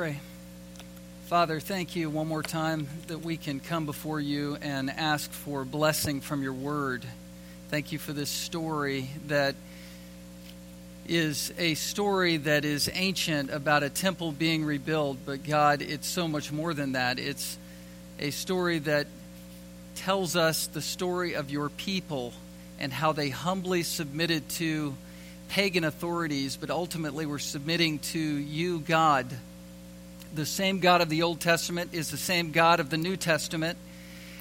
Pray. Father, thank you one more time that we can come before you and ask for blessing from your word. Thank you for this story that is a story that is ancient about a temple being rebuilt, but God, it's so much more than that. It's a story that tells us the story of your people and how they humbly submitted to pagan authorities, but ultimately were submitting to you, God the same God of the Old Testament is the same God of the New Testament.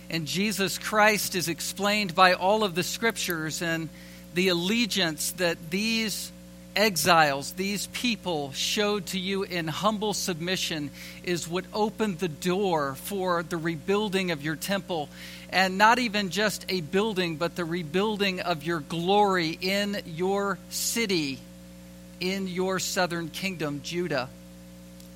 And Jesus Christ is explained by all of the scriptures and the allegiance that these exiles, these people showed to you in humble submission is what opened the door for the rebuilding of your temple. And not even just a building, but the rebuilding of your glory in your city, in your southern kingdom, Judah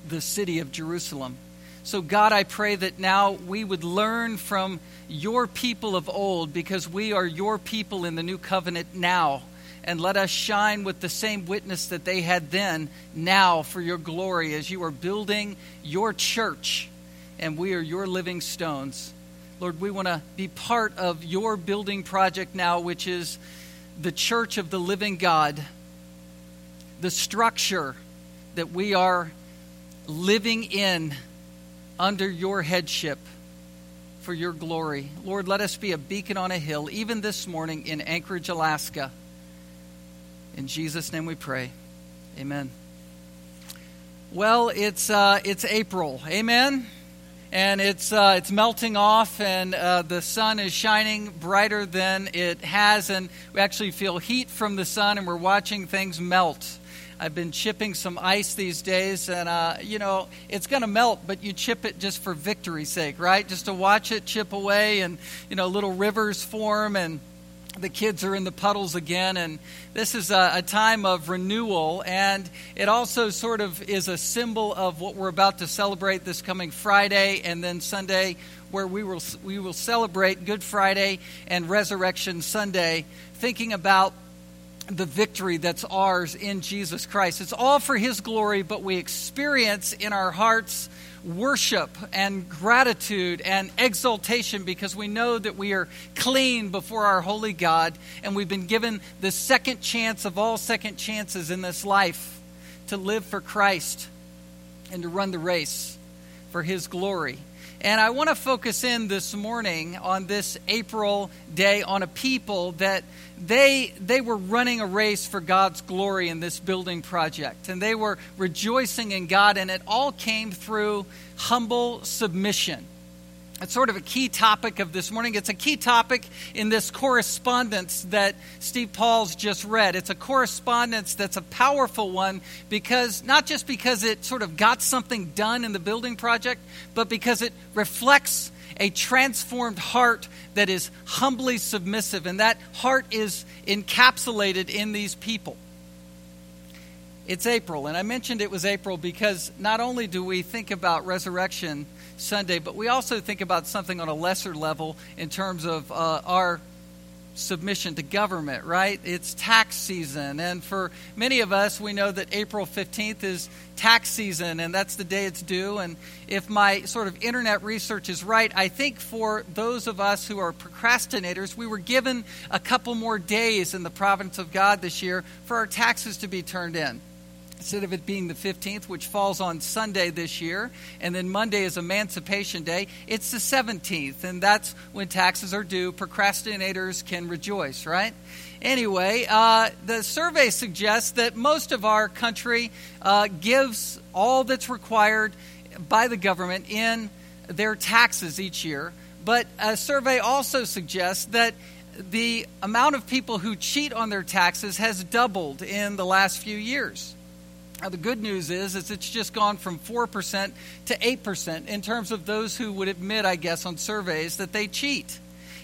the city of Jerusalem. So, God, I pray that now we would learn from your people of old because we are your people in the new covenant now. And let us shine with the same witness that they had then, now for your glory, as you are building your church and we are your living stones. Lord, we want to be part of your building project now, which is the church of the living God, the structure that we are living in under your headship for your glory. Lord, let us be a beacon on a hill, even this morning in Anchorage, Alaska. In Jesus' name we pray. Amen. Well, it's, uh, it's April. Amen. And it's, uh, it's melting off, and uh, the sun is shining brighter than it has. And we actually feel heat from the sun, and we're watching things melt. I've been chipping some ice these days, and uh, you know it's going to melt, but you chip it just for victory's sake, right? Just to watch it chip away, and you know little rivers form, and the kids are in the puddles again, and this is a, a, time of renewal, and it also sort of is a symbol of what we're about to celebrate this coming Friday and then Sunday, where we will we will celebrate Good Friday and Resurrection Sunday, thinking about the victory that's ours in Jesus Christ. It's all for His glory, but we experience in our hearts worship and gratitude and exaltation because we know that we are clean before our holy God and we've been given the second chance of all second chances in this life to live for Christ and to run the race for His glory. And I want to focus in this morning on this April day on a people that they, they were running a race for God's glory in this building project. And they were rejoicing in God, and it all came through humble submission. It's sort of a key topic of this morning. It's a key topic in this correspondence that Steve Paul's just read. It's a correspondence that's a powerful one because not just because it sort of got something done in the building project, but because it reflects a transformed heart that is humbly submissive, and that heart is encapsulated in these people. It's April, and I mentioned it was April because not only do we think about resurrection Sunday, but we also think about something on a lesser level in terms of uh, our submission to government, right? It's tax season. And for many of us, we know that April 15th is tax season, and that's the day it's due. And if my sort of internet research is right, I think for those of us who are procrastinators, we were given a couple more days in the providence of God this year for our taxes to be turned in instead of it being the 15th, which falls on Sunday this year, and then Monday is Emancipation Day, it's the 17th, and that's when taxes are due. Procrastinators can rejoice, right? Anyway, uh, the survey suggests that most of our country uh, gives all that's required by the government in their taxes each year. But a survey also suggests that the amount of people who cheat on their taxes has doubled in the last few years. The good news is, is it's just gone from 4% to 8% in terms of those who would admit, I guess, on surveys that they cheat.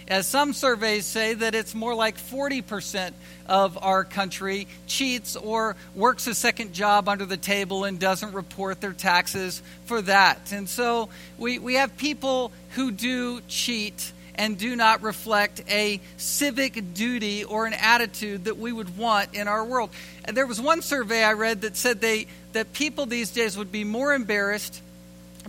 As some surveys say that it's more like 40% of our country cheats or works a second job under the table and doesn't report their taxes for that. And so we, we have people who do cheat and do not reflect a civic duty or an attitude that we would want in our world. And there was one survey I read that said they that people these days would be more embarrassed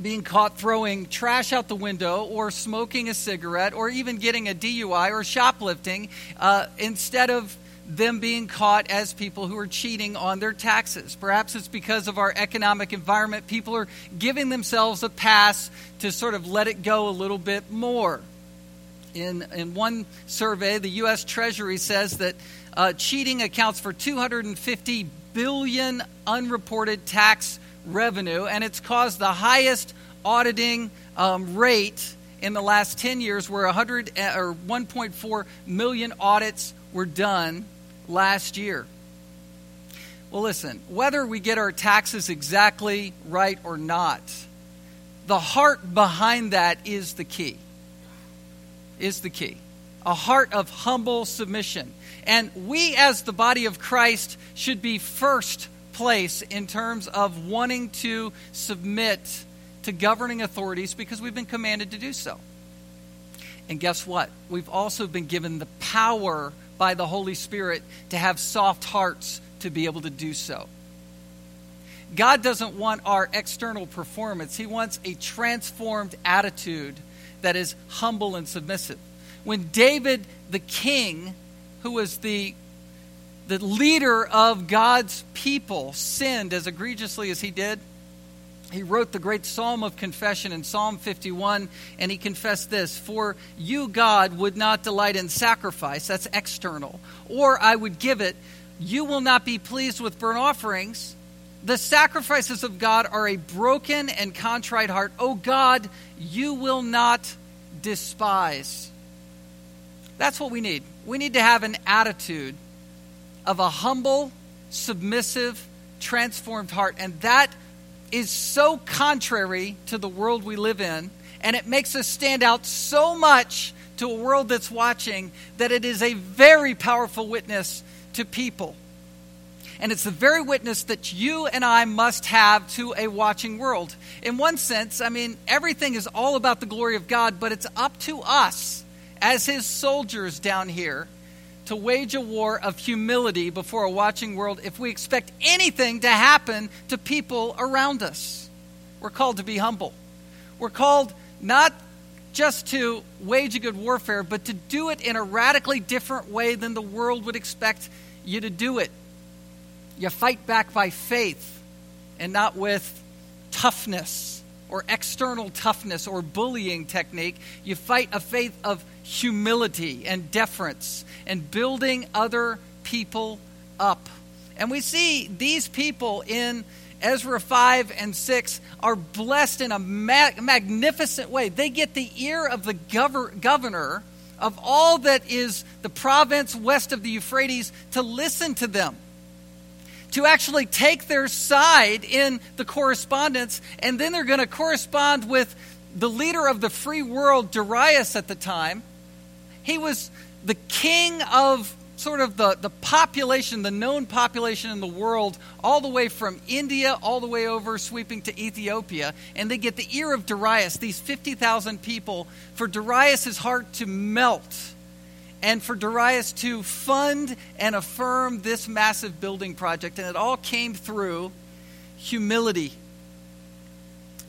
being caught throwing trash out the window or smoking a cigarette or even getting a DUI or shoplifting uh, instead of them being caught as people who are cheating on their taxes. Perhaps it's because of our economic environment. People are giving themselves a pass to sort of let it go a little bit more. In, in one survey, the U.S. Treasury says that uh, cheating accounts for 250 billion unreported tax revenue, and it's caused the highest auditing um, rate in the last 10 years, where 100 uh, or 1.4 million audits were done last year. Well, listen, whether we get our taxes exactly right or not, the heart behind that is the key. Is the key. A heart of humble submission. And we, as the body of Christ, should be first place in terms of wanting to submit to governing authorities because we've been commanded to do so. And guess what? We've also been given the power by the Holy Spirit to have soft hearts to be able to do so. God doesn't want our external performance, He wants a transformed attitude that is humble and submissive. When David, the king, who was the the leader of God's people sinned as egregiously as he did, he wrote the great psalm of confession in Psalm 51, and he confessed this For you, God, would not delight in sacrifice, that's external, or I would give it. You will not be pleased with burnt offerings. The sacrifices of God are a broken and contrite heart. Oh God, you will not despise. That's what we need. We need to have an attitude of a humble, submissive, transformed heart. And that is so contrary to the world we live in, and it makes us stand out so much to a world that's watching that it is a very powerful witness to people. And it's the very witness that you and I must have to a watching world. In one sense, I mean, everything is all about the glory of God, but it's up to us as His soldiers down here to wage a war of humility before a watching world if we expect anything to happen to people around us. We're called to be humble. We're called not just to wage a good warfare, but to do it in a radically different way than the world would expect you to do it. You fight back by faith and not with toughness or external toughness or bullying technique. You fight a faith of humility and deference and building other people up. And we see these people in Ezra 5 and 6 are blessed in a ma- magnificent way. They get the ear of the gov- governor of all that is the province west of the Euphrates to listen to them, to actually take their side in the correspondence, and then they're going to correspond with the leader of the free world, Darius, at the time, he was the king of sort of the, the population, the known population in the world, all the way from India all the way over, sweeping to Ethiopia. And they get the ear of Darius, these 50,000 people, for Darius' heart to melt and for Darius to fund and affirm this massive building project. And it all came through humility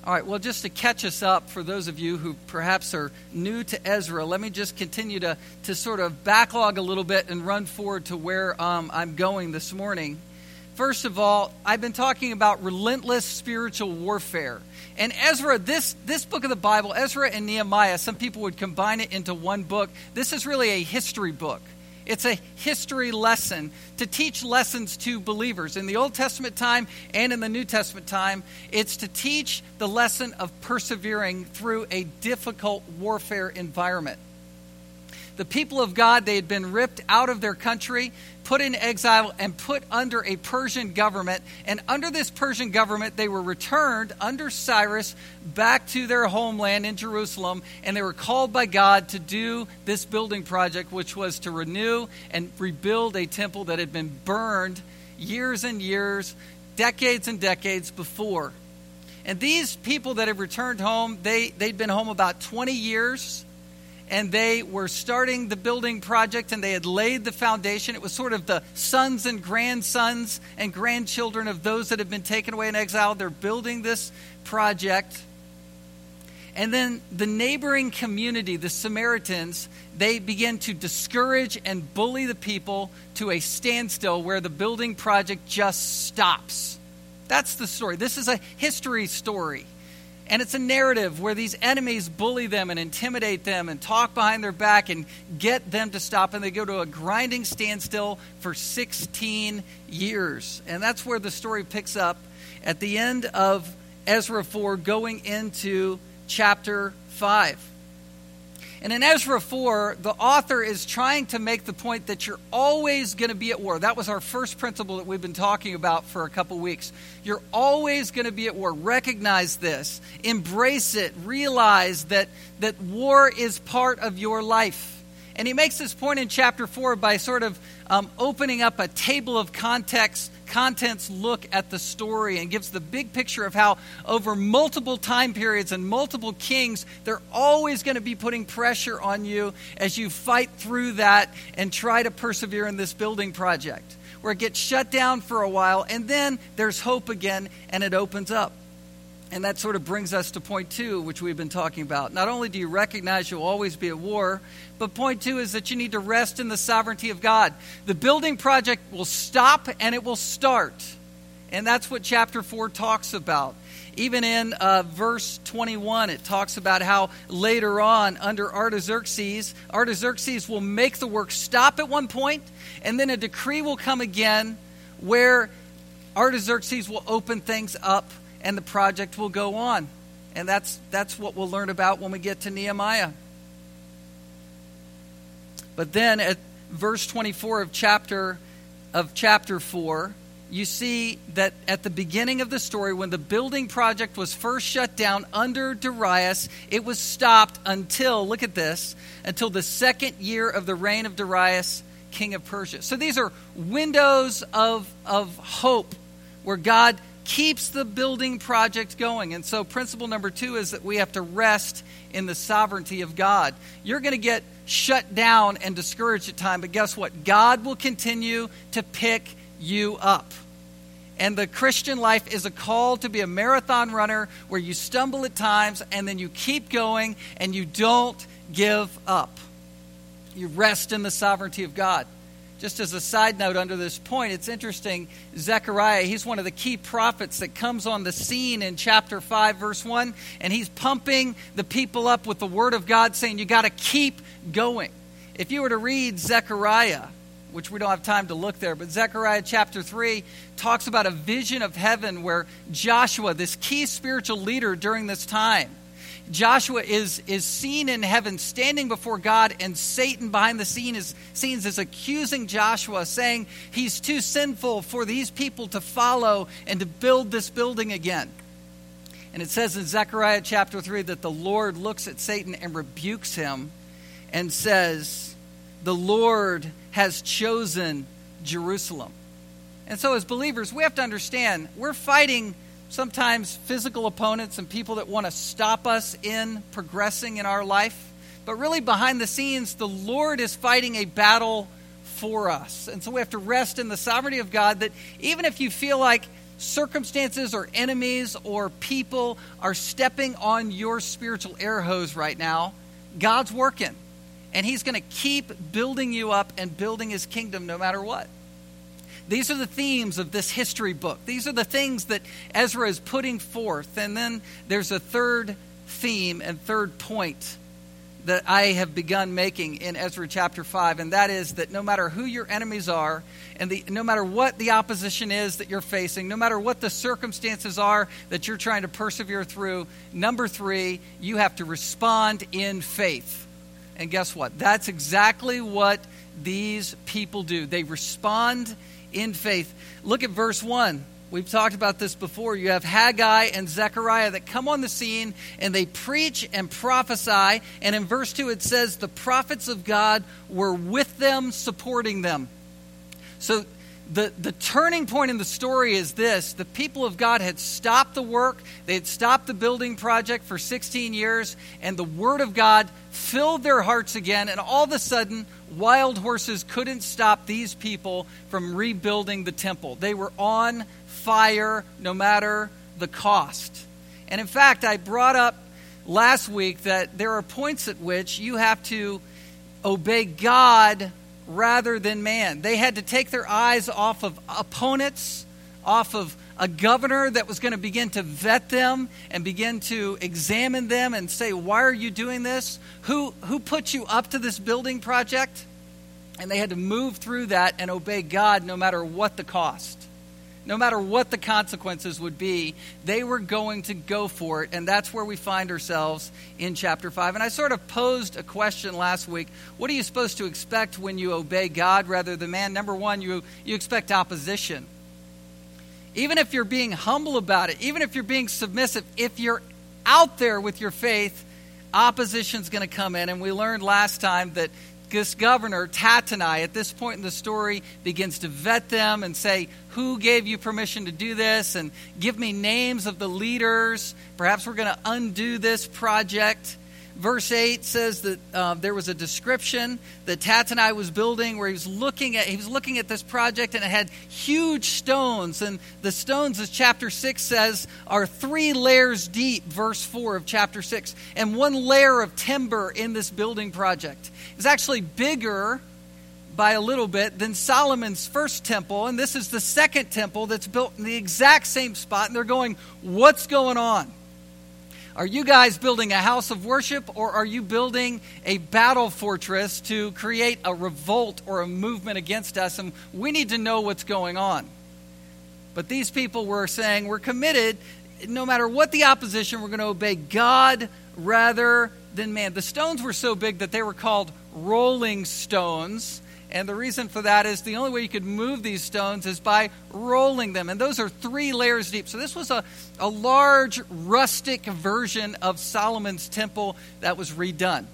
all right, well, just to catch us up, for those of you who perhaps are new to Ezra, let me just continue to, to sort of backlog a little bit and run forward to where um, I'm going this morning. First of all, I've been talking about relentless spiritual warfare. And Ezra, this, this book of the Bible, Ezra and Nehemiah, some people would combine it into one book. This is really a history book. It's a history lesson to teach lessons to believers. In the Old Testament time and in the New Testament time, it's to teach the lesson of persevering through a difficult warfare environment. The people of God, they had been ripped out of their country, put in exile, and put under a Persian government. And under this Persian government, they were returned under Cyrus back to their homeland in Jerusalem. And they were called by God to do this building project, which was to renew and rebuild a temple that had been burned years and years, decades and decades before. And these people that had returned home, they, they'd been home about 20 years and they were starting the building project and they had laid the foundation. It was sort of the sons and grandsons and grandchildren of those that had been taken away in exile. They're building this project. And then the neighboring community, the Samaritans, they begin to discourage and bully the people to a standstill where the building project just stops. That's the story. This is a history story. And it's a narrative where these enemies bully them and intimidate them and talk behind their back and get them to stop. And they go to a grinding standstill for 16 years. And that's where the story picks up at the end of Ezra 4, going into chapter 5. And in Ezra 4, the author is trying to make the point that you're always going to be at war. That was our first principle that we've been talking about for a couple weeks. You're always going to be at war. Recognize this, embrace it, realize that, that war is part of your life. And he makes this point in chapter 4 by sort of um, opening up a table of context, contents look at the story and gives the big picture of how, over multiple time periods and multiple kings, they're always going to be putting pressure on you as you fight through that and try to persevere in this building project, where it gets shut down for a while and then there's hope again and it opens up. And that sort of brings us to point two, which we've been talking about. Not only do you recognize you'll always be at war, but point two is that you need to rest in the sovereignty of God. The building project will stop and it will start. And that's what chapter 4 talks about. Even in uh, verse 21, it talks about how later on, under Artaxerxes, Artaxerxes will make the work stop at one point, and then a decree will come again where Artaxerxes will open things up and the project will go on. And that's, that's what we'll learn about when we get to Nehemiah. But then at verse 24 of chapter, of chapter 4, you see that at the beginning of the story, when the building project was first shut down under Darius, it was stopped until, look at this, until the second year of the reign of Darius, king of Persia. So these are windows of, of hope where God keeps the building project going. And so, principle number two is that we have to rest in the sovereignty of God. You're going to get shut down and discouraged at times, but guess what? God will continue to pick you up. And the Christian life is a call to be a marathon runner where you stumble at times and then you keep going and you don't give up. You rest in the sovereignty of God. Just as a side note under this point, it's interesting. Zechariah, he's one of the key prophets that comes on the scene in chapter 5, verse 1, and he's pumping the people up with the word of God, saying, You got to keep going. If you were to read Zechariah, which we don't have time to look there, but Zechariah chapter 3 talks about a vision of heaven where Joshua, this key spiritual leader during this time, Joshua is, is seen in heaven standing before God, and Satan behind the scene is, scenes is accusing Joshua, saying he's too sinful for these people to follow and to build this building again. And it says in Zechariah chapter 3 that the Lord looks at Satan and rebukes him and says, The Lord has chosen Jerusalem. And so, as believers, we have to understand we're fighting sometimes physical opponents and people that want to stop us in progressing in our life. But really, behind the scenes, the Lord is fighting a battle for us. And so we have to rest in the sovereignty of God that even if you feel like circumstances or enemies or people are stepping on your spiritual air hose right now, God's working. And He's going to keep building you up and building His kingdom no matter what. These are the themes of this history book. These are the things that Ezra is putting forth. And then there's a third theme and third point that I have begun making in Ezra chapter 5, and that is that no matter who your enemies are, and the, no matter what the opposition is that you're facing, no matter what the circumstances are that you're trying to persevere through, number three, you have to respond in faith. And guess what? That's exactly what these people do. They respond in faith. Look at verse 1. We've talked about this before. You have Haggai and Zechariah that come on the scene and they preach and prophesy. And in verse 2, it says, The prophets of God were with them, supporting them. So the, the turning point in the story is this the people of God had stopped the work, they had stopped the building project for 16 years, and the Word of God filled their hearts again, and all of a sudden, wild horses couldn't stop these people from rebuilding the temple. They were on fire no matter the cost. And in fact, I brought up last week that there are points at which you have to obey God rather than man. They had to take their eyes off of opponents, off of a governor that was going to begin to vet them and begin to examine them and say, Why are you doing this? Who, who put you up to this building project? And they had to move through that and obey God no matter what the cost. No matter what the consequences would be, they were going to go for it. And that's where we find ourselves in chapter 5. And I sort of posed a question last week. What are you supposed to expect when you obey God rather than man? Number one, you, you expect opposition. Even if you're being humble about it, even if you're being submissive, if you're out there with your faith, opposition's going to come in. And we learned last time that this governor, Tattenai, at this point in the story, begins to vet them and say, Who gave you permission to do this? And give me names of the leaders. Perhaps we're going to undo this project verse 8 says that uh, there was a description that Tattenai was building where he was looking at he was looking at this project and it had huge stones. And the stones as chapter 6 says are three layers deep verse 4 of chapter 6 and one layer of timber in this building project. Is actually bigger by a little bit than Solomon's first temple and this is the second temple that's built in the exact same spot and they're going what's going on are you guys building a house of worship or are you building a battle fortress to create a revolt or a movement against us? And we need to know what's going on. But these people were saying, we're committed, no matter what the opposition, we're going to obey God rather than man. The stones were so big that they were called rolling stones. And the reason for that is the only way you could move these stones is by rolling them. And those are three layers deep. So this was a, a large, rustic version of Solomon's temple that was redone.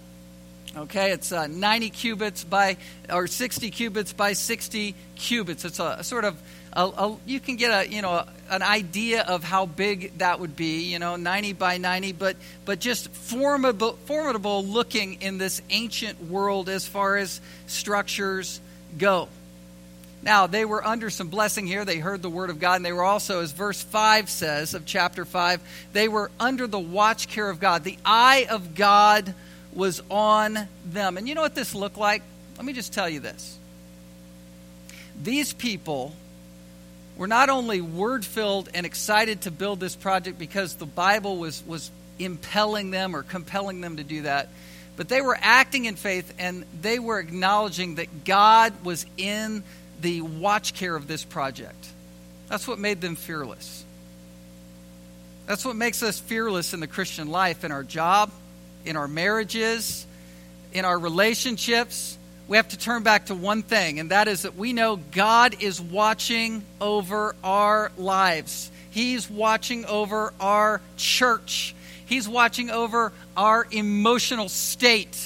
Okay, it's uh, 90 cubits by, or 60 cubits by 60 cubits. It's a, a sort of, a, a, you can get a, you know, an idea of how big that would be, you know, 90 by 90, but, but just formidable, formidable looking in this ancient world as far as structures go. Now, they were under some blessing here. They heard the word of God, and they were also, as verse 5 says of chapter 5, they were under the watch care of God. The eye of God was on them. And you know what this looked like? Let me just tell you this. These people were not only word filled and excited to build this project because the Bible was, was impelling them or compelling them to do that, but they were acting in faith and they were acknowledging that God was in the watch care of this project. That's what made them fearless. That's what makes us fearless in the Christian life, in our job, in our marriages, in our relationships we have to turn back to one thing, and that is that we know God is watching over our lives. He's watching over our church. He's watching over our emotional state.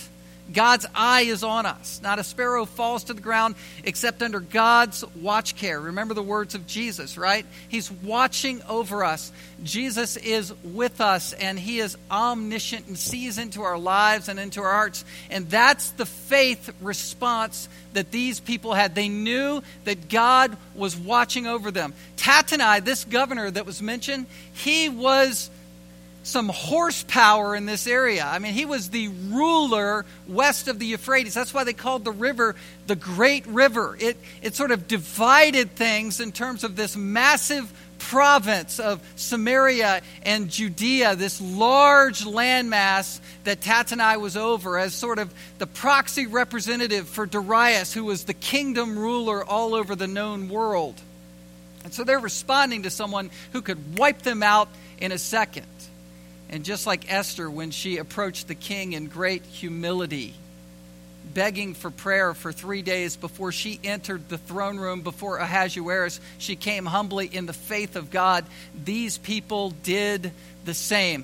God's eye is on us. Not a sparrow falls to the ground except under God's watch care. Remember the words of Jesus, right? He's watching over us. Jesus is with us and he is omniscient and sees into our lives and into our hearts. And that's the faith response that these people had. They knew that God was watching over them. Tattenai, this governor that was mentioned, he was some horsepower in this area. I mean, he was the ruler west of the Euphrates. That's why they called the river the Great River. It, it sort of divided things in terms of this massive province of Samaria and Judea, this large landmass that Tattenai was over as sort of the proxy representative for Darius, who was the kingdom ruler all over the known world. And so they're responding to someone who could wipe them out in a second. And just like Esther, when she approached the king in great humility, begging for prayer for three days before she entered the throne room before Ahasuerus, she came humbly in the faith of God. These people did the same.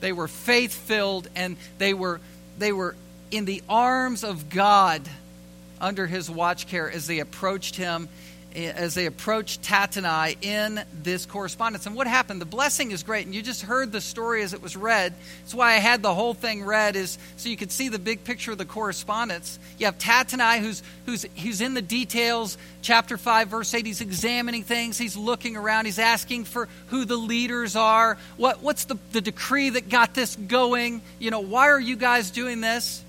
They were faith filled and they were, they were in the arms of God under his watch care as they approached him as they approached Tattenai in this correspondence. And what happened? The blessing is great, and you just heard the story as it was read. That's why I had the whole thing read, is so you could see the big picture of the correspondence. You have Tattenai, who's who's who's in the details. Chapter five, verse eight. He's examining things. He's looking around. He's asking for who the leaders are. What what's the the decree that got this going? You know, why are you guys doing this?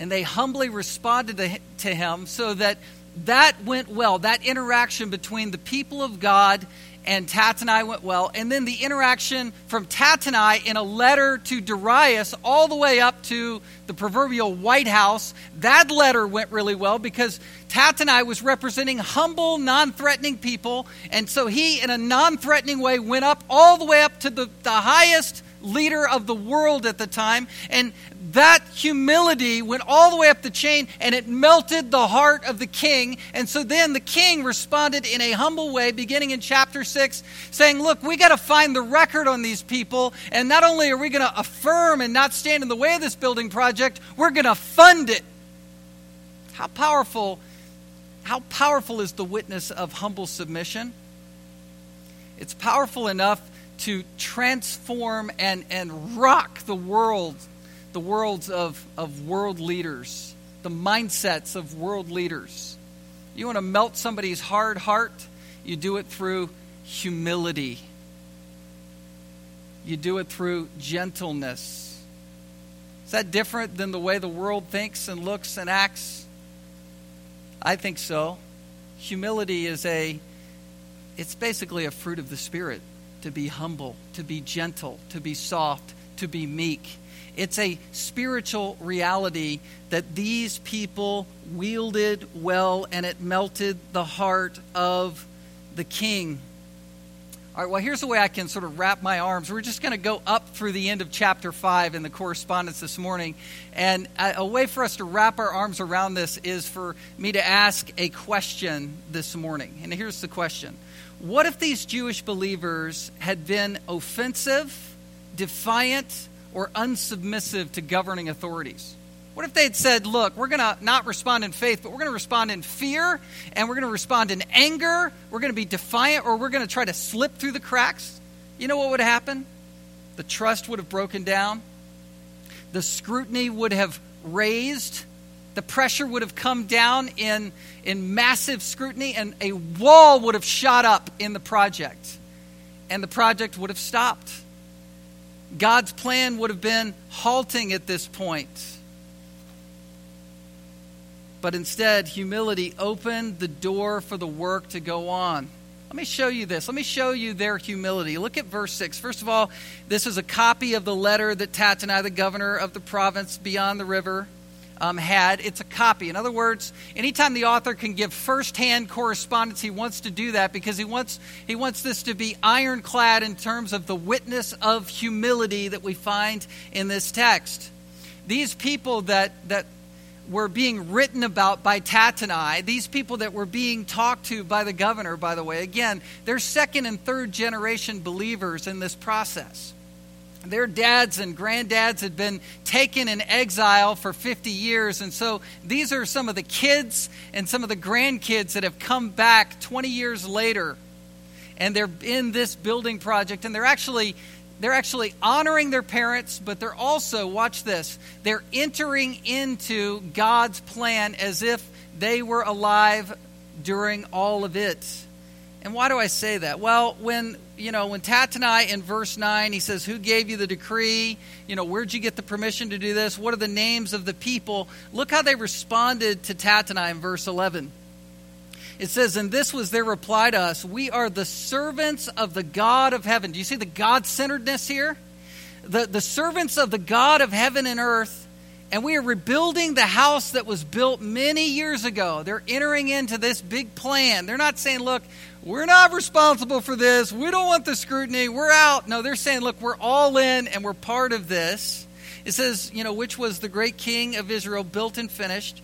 And they humbly responded to, to him so that that went well. That interaction between the people of God and Tattenai went well. And then the interaction from Tattenai in a letter to Darius all the way up to the proverbial White House, that letter went really well because Tattenai was representing humble, non threatening people. And so he, in a non threatening way, went up all the way up to the, the highest leader of the world at the time. And that humility went all the way up the chain and it melted the heart of the king. And so then the king responded in a humble way, beginning in chapter 6, saying, Look, we got to find the record on these people. And not only are we going to affirm and not stand in the way of this building project, we're going to fund it. How powerful, how powerful is the witness of humble submission? It's powerful enough to transform and, and rock the world, the worlds of, of world leaders, the mindsets of world leaders. You want to melt somebody's hard heart? You do it through humility. You do it through gentleness. Is that different than the way the world thinks and looks and acts? I think so. Humility is a it's basically a fruit of the spirit to be humble, to be gentle, to be soft, to be meek. It's a spiritual reality that these people wielded well and it melted the heart of the king. All right, well, here's the way I can sort of wrap my arms. We're just going to go up through the end of chapter 5 in the correspondence this morning. And uh, a way for us to wrap our arms around this is for me to ask a question this morning. And here's the question what if these Jewish believers had been offensive, defiant, or unsubmissive to governing authorities? What if they had said, look, we're going to not respond in faith, but we're going to respond in fear, and we're going to respond in anger, we're going to be defiant, or we're going to try to slip through the cracks? You know what would happen? The trust would have broken down, the scrutiny would have raised, the pressure would have come down in, in massive scrutiny, and a wall would have shot up in the project, and the project would have stopped. God's plan would have been halting at this point. But instead, humility opened the door for the work to go on. Let me show you this. Let me show you their humility. Look at verse 6. First of all, this is a copy of the letter that Tattenai, the governor of the province beyond the river, um, had. It's a copy. In other words, anytime the author can give firsthand correspondence, he wants to do that because he wants, he wants this to be ironclad in terms of the witness of humility that we find in this text. These people that, that were being written about by Tattenai, these people that were being talked to by the governor, by the way, again, they're second and third generation believers in this process their dads and granddads had been taken in exile for 50 years. And so these are some of the kids and some of the grandkids that have come back 20 years later. And they're in this building project. And they're actually. They're actually honoring their parents, but they're also, watch this, they're entering into God's plan as if they were alive during all of it. And why do I say that? Well, when you know, when Tattenai in verse 9, he says, Who gave you the decree? You know, where'd you get the permission to do this? What are the names of the people? Look how they responded to Tattenai in verse 11. It says, And this was their reply to us We are the servants of the God of heaven. Do you see the God centeredness here? The, the servants of the God of heaven and earth and we are rebuilding the house that was built many years ago. They're entering into this big plan. They're not saying, look, we're not responsible for this. We don't want the scrutiny. We're out. No, they're saying, look, we're all in and we're part of this. It says, you know, which was the great king of Israel, built and finished.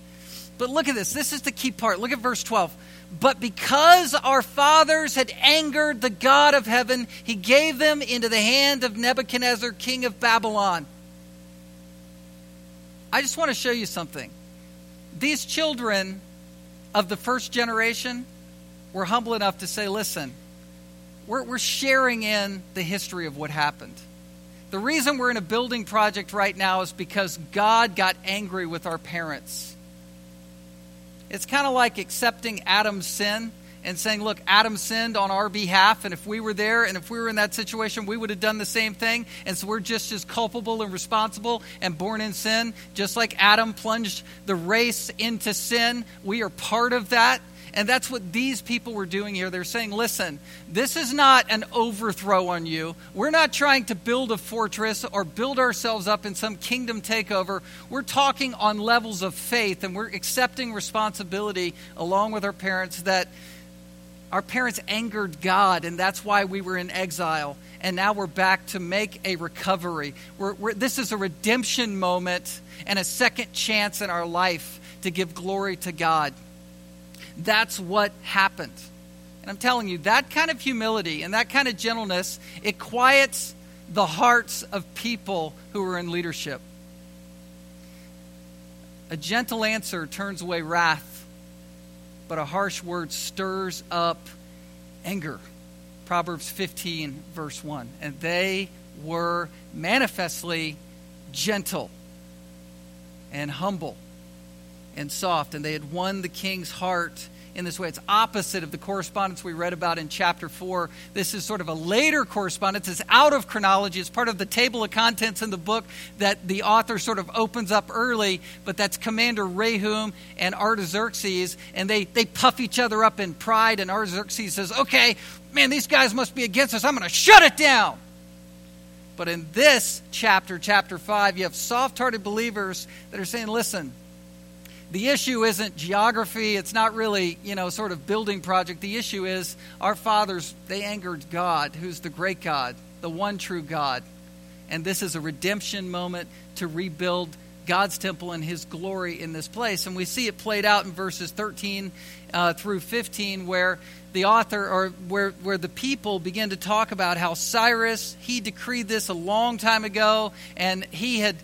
But look at this. This is the key part. Look at verse 12. But because our fathers had angered the God of heaven, he gave them into the hand of Nebuchadnezzar, king of Babylon I just want to show you something. These children of the first generation we're humble enough to say, listen, we're, we're sharing in the history of what happened. The reason we're in a building project right now is because God got angry with our parents. It's kind of like accepting Adam's sin and saying, look, Adam sinned on our behalf, and if we were there and if we were in that situation, we would have done the same thing. And so we're just as culpable and responsible and born in sin. Just like Adam plunged the race into sin, we are part of that. And that's what these people were doing here. They're saying, listen, this is not an overthrow on you. We're not trying to build a fortress or build ourselves up in some kingdom takeover. We're talking on levels of faith and we're accepting responsibility along with our parents that our parents angered God, and that's why we were in exile. And now we're back to make a recovery. We're, we're, this is a redemption moment and a second chance in our life to give glory to God. That's what happened. And I'm telling you, that kind of humility and that kind of gentleness, it quiets the hearts of people who are in leadership. A gentle answer turns away wrath, but a harsh word stirs up anger. Proverbs 15, verse 1. And they were manifestly gentle and humble and soft, and they had won the king's heart in this way. It's opposite of the correspondence we read about in chapter 4. This is sort of a later correspondence. It's out of chronology. It's part of the table of contents in the book that the author sort of opens up early, but that's Commander Rehum and Artaxerxes, and they, they puff each other up in pride, and Artaxerxes says, okay, man, these guys must be against us. I'm going to shut it down. But in this chapter, chapter 5, you have soft hearted believers that are saying, listen, the issue isn't geography. It's not really, you know, sort of building project. The issue is our fathers, they angered God, who's the great God, the one true God. And this is a redemption moment to rebuild God's temple and his glory in this place. And we see it played out in verses 13 uh, through 15, where the author or where, where the people begin to talk about how Cyrus, he decreed this a long time ago, and he had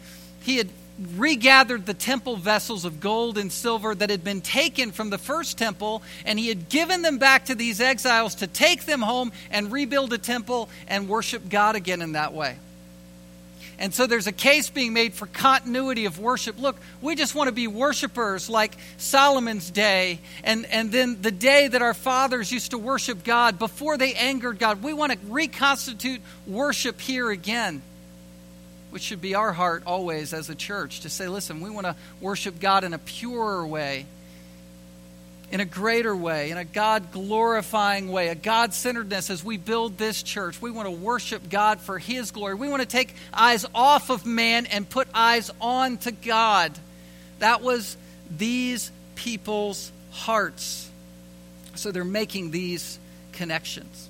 he had regathered the temple vessels of gold and silver that had been taken from the first temple, and he had given them back to these exiles to take them home and rebuild a temple and worship God again in that way. And so there's a case being made for continuity of worship. Look, we just want to be worshipers like Solomon's day, and, and then the day that our fathers used to worship God before they angered God. We want to reconstitute worship here again which should be our heart always as a church to say, listen, we want to worship God in a purer way, in a greater way, in a God glorifying way, a God centeredness as we build this church. We want to worship God for His glory. We want to take eyes off of man and put eyes on to God. That was these people's hearts. So they're making these connections.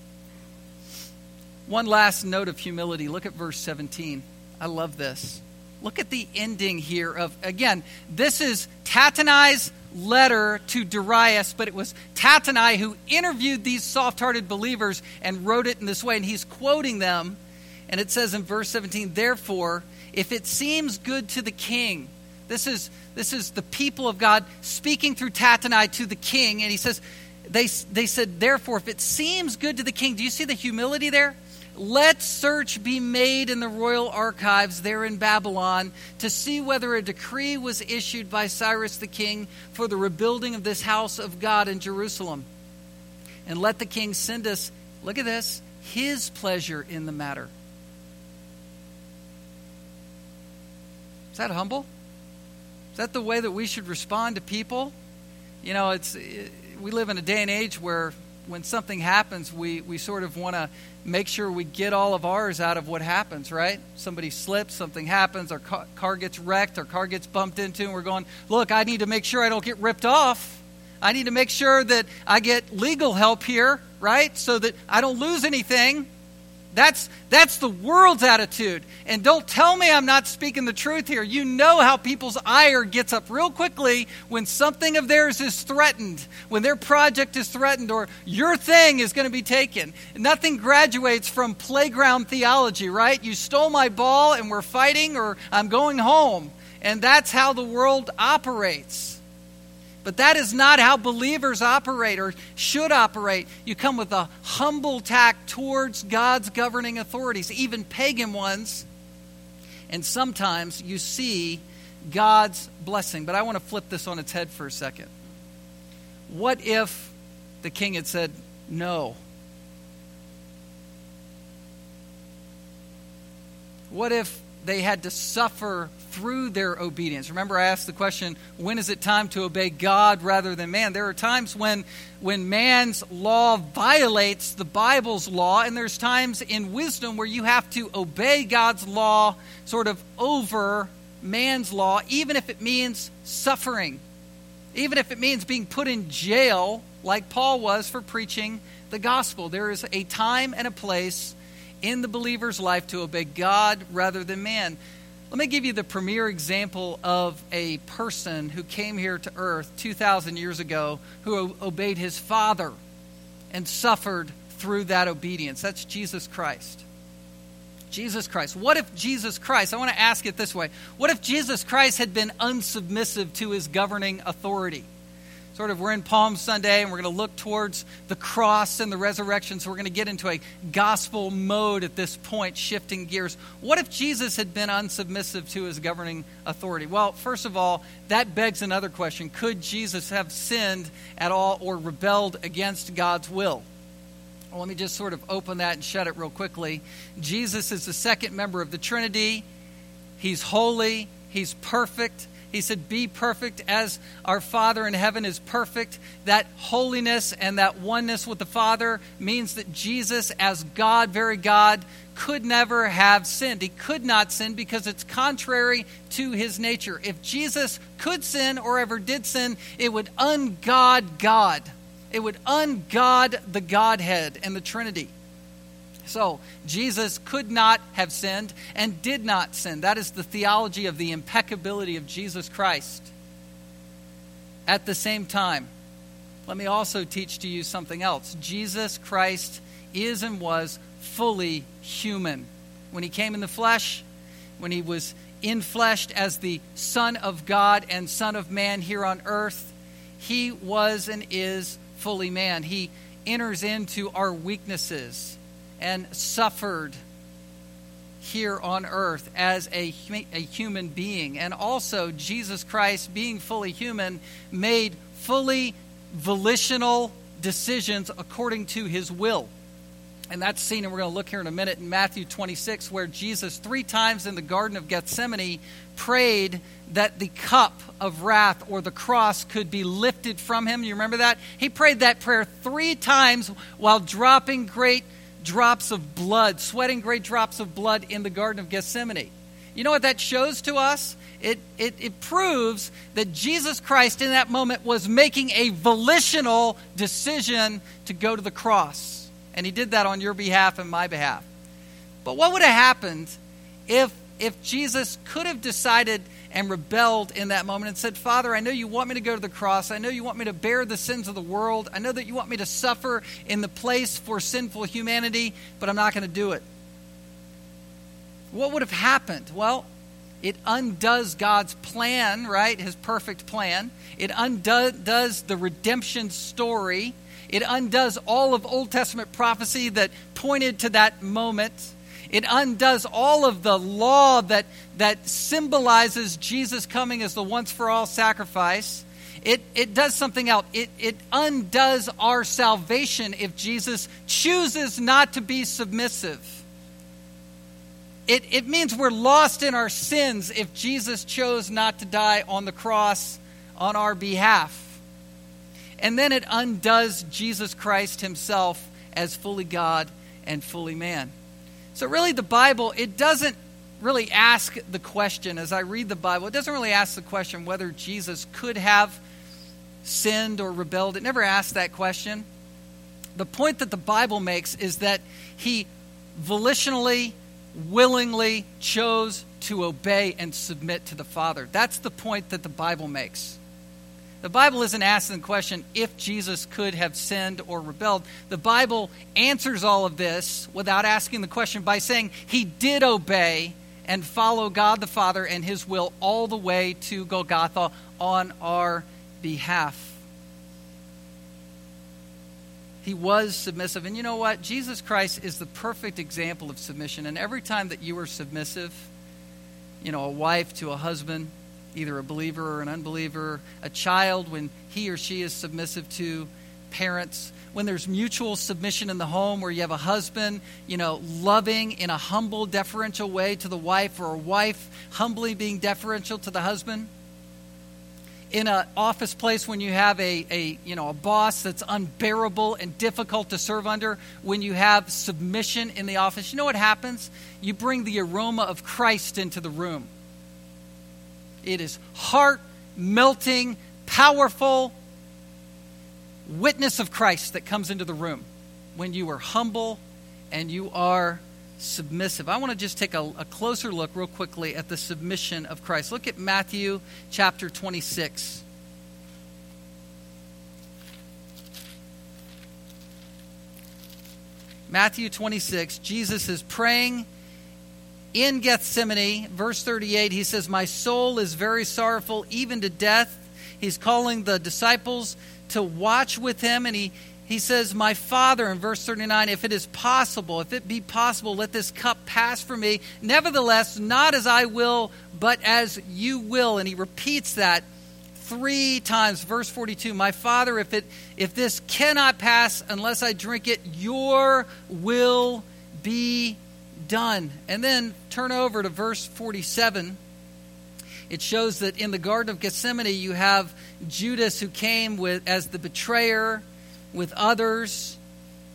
One last note of humility. Look at verse 17. I love this. Look at the ending here of, again, this is Tattenai's letter to Darius, but it was Tattenai who interviewed these soft hearted believers and wrote it in this way. And he's quoting them. And it says in verse 17, Therefore, if it seems good to the king, this is, this is the people of God speaking through Tattenai to the king. And he says, they, they said, Therefore, if it seems good to the king, do you see the humility there? Let search be made in the royal archives there in Babylon to see whether a decree was issued by Cyrus the king for the rebuilding of this house of God in Jerusalem. And let the king send us, look at this, his pleasure in the matter. Is that humble? Is that the way that we should respond to people? You know, it's we live in a day and age where when something happens, we, we sort of want to make sure we get all of ours out of what happens, right? Somebody slips, something happens, our car, car gets wrecked, our car gets bumped into, and we're going, look, I need to make sure I don't get ripped off. I need to make sure that I get legal help here, right? So that I don't lose anything. That's, that's the world's attitude. And don't tell me I'm not speaking the truth here. You know how people's ire gets up real quickly when something of theirs is threatened, when their project is threatened, or your thing is going to be taken. Nothing graduates from playground theology, right? You stole my ball and we're fighting, or I'm going home. And that's how the world operates. But that is not how believers operate or should operate. You come with a humble tact towards God's governing authorities, even pagan ones, and sometimes you see God's blessing. But I want to flip this on its head for a second. What if the king had said no? What if they had to suffer through their obedience. Remember, I asked the question when is it time to obey God rather than man? There are times when, when man's law violates the Bible's law, and there's times in wisdom where you have to obey God's law sort of over man's law, even if it means suffering, even if it means being put in jail, like Paul was for preaching the gospel. There is a time and a place in the believer's life to obey God rather than man. Let me give you the premier example of a person who came here to earth 2,000 years ago who obeyed his father and suffered through that obedience. That's Jesus Christ. Jesus Christ. What if Jesus Christ, I want to ask it this way what if Jesus Christ had been unsubmissive to his governing authority? Sort of we're in Palm Sunday and we're going to look towards the cross and the resurrection. So we're going to get into a gospel mode at this point, shifting gears. What if Jesus had been unsubmissive to his governing authority? Well, first of all, that begs another question Could Jesus have sinned at all or rebelled against God's will? Well, let me just sort of open that and shut it real quickly. Jesus is the second member of the Trinity. He's holy, he's perfect, he said, Be perfect as our Father in heaven is perfect. That holiness and that oneness with the Father means that Jesus, as God, very God, could never have sinned. He could not sin because it's contrary to his nature. If Jesus could sin or ever did sin, it would ungod God. It would ungod the Godhead and the Trinity. So, Jesus could not have sinned and did not sin. That is the theology of the impeccability of Jesus Christ. At the same time, let me also teach to you something else. Jesus Christ is and was fully human. When he came in the flesh, when he was infleshed as the Son of God and Son of Man here on earth, he was and is fully man. He enters into our weaknesses and suffered here on earth as a, a human being. And also, Jesus Christ, being fully human, made fully volitional decisions according to his will. And that's seen, and we're going to look here in a minute in Matthew 26, where Jesus, three times in the Garden of Gethsemane, prayed that the cup of wrath or the cross could be lifted from him. You remember that? He prayed that prayer three times while dropping great drops of blood, sweating great drops of blood in the Garden of Gethsemane. You know what that shows to us? It, it, it proves that Jesus Christ in that moment was making a volitional decision to go to the cross. And he did that on your behalf and my behalf. But what would have happened if, if Jesus could have decided and rebelled in that moment and said, Father, I know you want me to go to the cross. I know you want me to bear the sins of the world. I know that you want me to suffer in the place for sinful humanity, but I'm not going to do it. What would have happened? Well, it undoes God's plan, right? His perfect plan. It undoes the redemption story. It undoes all of Old Testament prophecy that pointed to that moment. It undoes all of the law that, that symbolizes Jesus coming as the once for all sacrifice. It, it does something else. It, it undoes our salvation if Jesus chooses not to be submissive. It, it means we're lost in our sins if Jesus chose not to die on the cross on our behalf. And then it undoes Jesus Christ himself as fully God and fully man. So, really, the Bible, it doesn't really ask the question, as I read the Bible, it doesn't really ask the question whether Jesus could have sinned or rebelled. It never asks that question. The point that the Bible makes is that he volitionally, willingly chose to obey and submit to the Father. That's the point that the Bible makes. The Bible isn't asking the question if Jesus could have sinned or rebelled. The Bible answers all of this without asking the question by saying he did obey and follow God the Father and his will all the way to Golgotha on our behalf. He was submissive. And you know what? Jesus Christ is the perfect example of submission. And every time that you are submissive, you know, a wife to a husband, either a believer or an unbeliever, a child when he or she is submissive to parents, when there's mutual submission in the home where you have a husband, you know, loving in a humble, deferential way to the wife, or a wife humbly being deferential to the husband. In an office place, when you have a, a you know a boss that's unbearable and difficult to serve under, when you have submission in the office, you know what happens? You bring the aroma of Christ into the room. It is heart melting, powerful, witness of Christ that comes into the room when you are humble and you are submissive. I want to just take a, a, closer look, real quickly, at the submission of Christ. Look at Matthew chapter 26. Matthew 26, Jesus is praying in Gethsemane. Verse 38, he says, My soul is very sorrowful, even to death. He's calling the disciples to watch with him. And he, he says, My Father, in verse 39, if it is possible, if it be possible, let this cup pass from me. Nevertheless, not as I will, but as you will. And he repeats that three times. Verse 42, My Father, if, it, if this cannot pass unless I drink it, your will be done. And then turn over to verse 47 it shows that in the Garden of Gethsemane, you have Judas who came with, as the betrayer with others,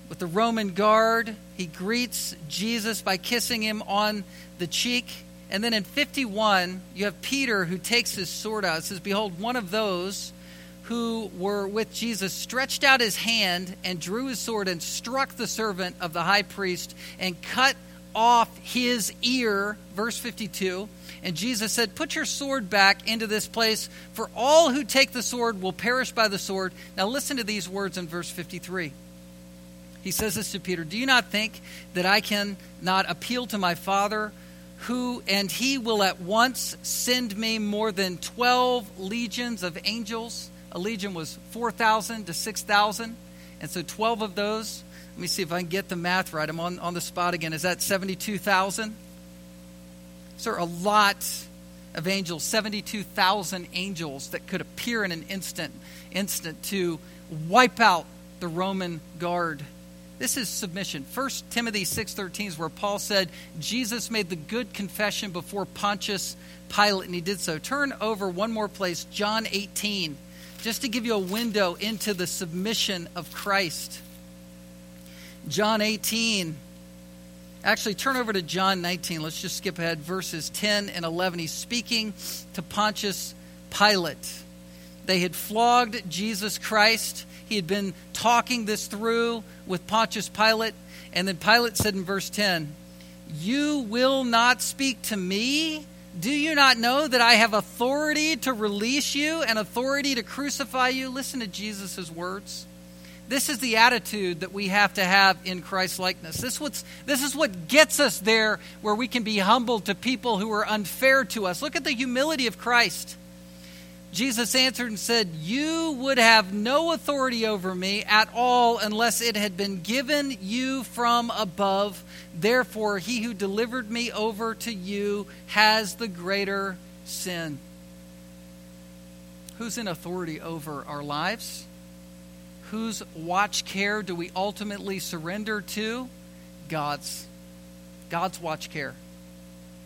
with the Roman guard. He greets Jesus by kissing him on the cheek. And then in 51, you have Peter who takes his sword out. It says, Behold, one of those who were with Jesus stretched out his hand and drew his sword and struck the servant of the high priest and cut off his ear. Verse 52. And Jesus said, Put your sword back into this place, for all who take the sword will perish by the sword. Now listen to these words in verse 53. He says this to Peter Do you not think that I can not appeal to my Father, who, and he will at once send me more than 12 legions of angels? A legion was 4,000 to 6,000. And so 12 of those, let me see if I can get the math right. I'm on, on the spot again. Is that 72,000? So there are a lot of angels, 72,000 angels that could appear in an instant, instant to wipe out the Roman guard. This is submission. 1 Timothy 6:13 is where Paul said Jesus made the good confession before Pontius Pilate and he did so. Turn over one more place, John 18, just to give you a window into the submission of Christ. John 18 Actually, turn over to John 19. Let's just skip ahead. Verses 10 and 11. He's speaking to Pontius Pilate. They had flogged Jesus Christ. He had been talking this through with Pontius Pilate. And then Pilate said in verse 10, You will not speak to me? Do you not know that I have authority to release you and authority to crucify you? Listen to Jesus' words. This is the attitude that we have to have in Christ likeness. This, what's, this is what gets us there where we can be humble to people who are unfair to us. Look at the humility of Christ. Jesus answered and said, You would have no authority over me at all unless it had been given you from above. Therefore, he who delivered me over to you has the greater sin. Who's in authority over our lives? Whose watch care do we ultimately surrender to? God's. God's watch care.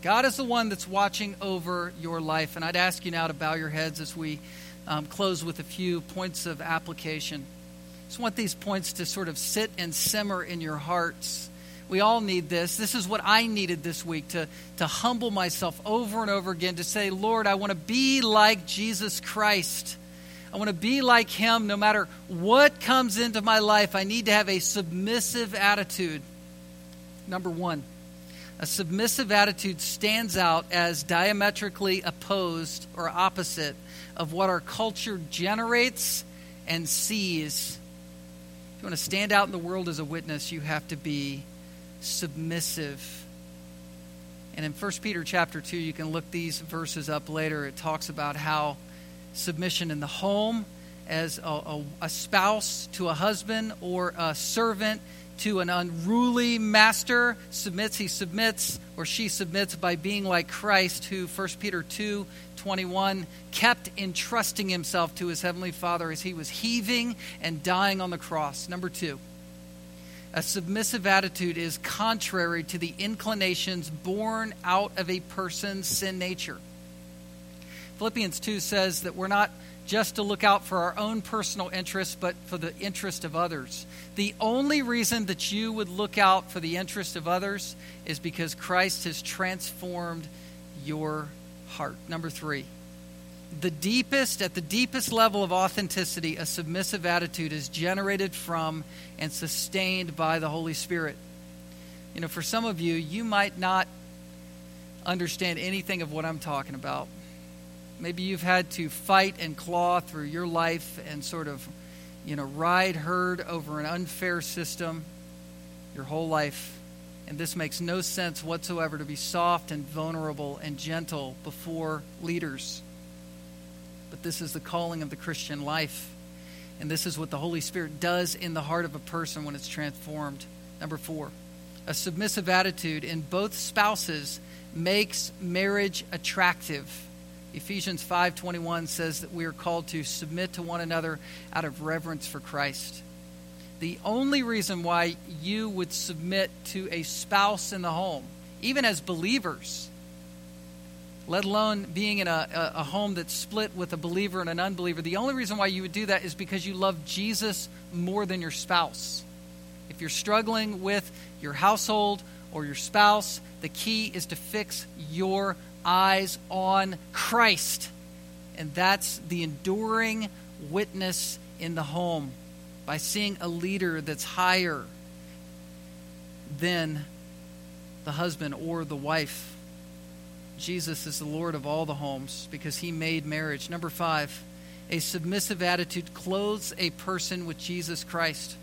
God is the one that's watching over your life. And I'd ask you now to bow your heads as we um, close with a few points of application. Just want these points to sort of sit and simmer in your hearts. We all need this. This is what I needed this week to, to humble myself over and over again, to say, Lord, I want to be like Jesus Christ. I want to be like him no matter what comes into my life. I need to have a submissive attitude. Number one, a submissive attitude stands out as diametrically opposed or opposite of what our culture generates and sees. If you want to stand out in the world as a witness, you have to be submissive. And in 1 Peter chapter 2, you can look these verses up later. It talks about how submission in the home, as a, a, a spouse to a husband, or a servant to an unruly master submits he submits or she submits by being like christ who 1 peter 2 21 kept entrusting himself to his heavenly father as he was heaving and dying on the cross. Number two a submissive attitude is contrary to the inclinations born out of a person's sin nature philippians 2 says that we're not just to look out for our own personal interests, but for the interest of others. The only reason that you would look out for the interest of others is because Christ has transformed your heart. Number three, the deepest, at the deepest level of authenticity, a submissive attitude is generated from and sustained by the Holy Spirit. You know, for some of you, you might not understand anything of what I'm talking about Maybe you've had to fight and claw through your life and sort of, you know, ride herd over an unfair system your whole life. And this makes no sense whatsoever to be soft and vulnerable and gentle before leaders. But this is the calling of the Christian life. And this is what the Holy Spirit does in the heart of a person when it's transformed. Number four, a submissive attitude in both spouses makes marriage attractive. Ephesians 5:21 says that we are called to submit to one another out of reverence for Christ. The only reason why you would submit to a spouse in the home, even as believers, let alone being in a, a, a home that's split with a believer and an unbeliever, the only reason why you would do that is because you love Jesus more than your spouse. If you're struggling with your household or your spouse, the key is to fix your eyes on Christ. And that's the enduring witness in the home by seeing a leader that's higher than the husband or the wife. Jesus is the Lord of all the homes because he made marriage. Number five, a submissive attitude clothes a person with Jesus Christ.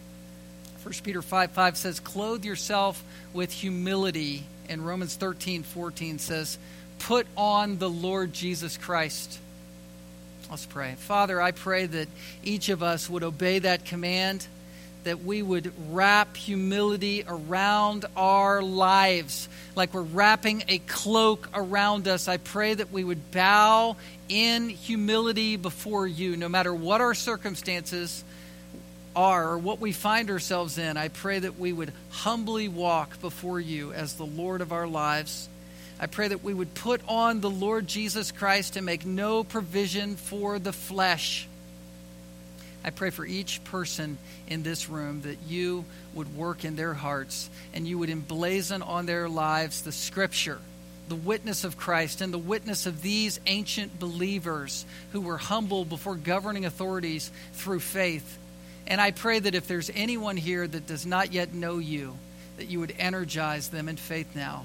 1 Peter 5 5 says, Clothe yourself with humility. And Romans 13 14 says, put on the Lord Jesus Christ. Let's pray. Father, I pray that each of us would obey that command, that we would wrap humility around our lives like we're wrapping a cloak around us. I pray that we would bow in humility before you, no matter what our circumstances are or what we find ourselves in. I pray that we would humbly walk before you as the Lord of our lives. I pray that we would put on the Lord Jesus Christ and make no provision for the flesh. I pray for each person in this room that you would work in their hearts and you would emblazon on their lives the scripture, the witness of Christ, and the witness of these ancient believers who were humble before governing authorities through faith. And I pray that if there's anyone here that does not yet know you, that you would energize them in faith now.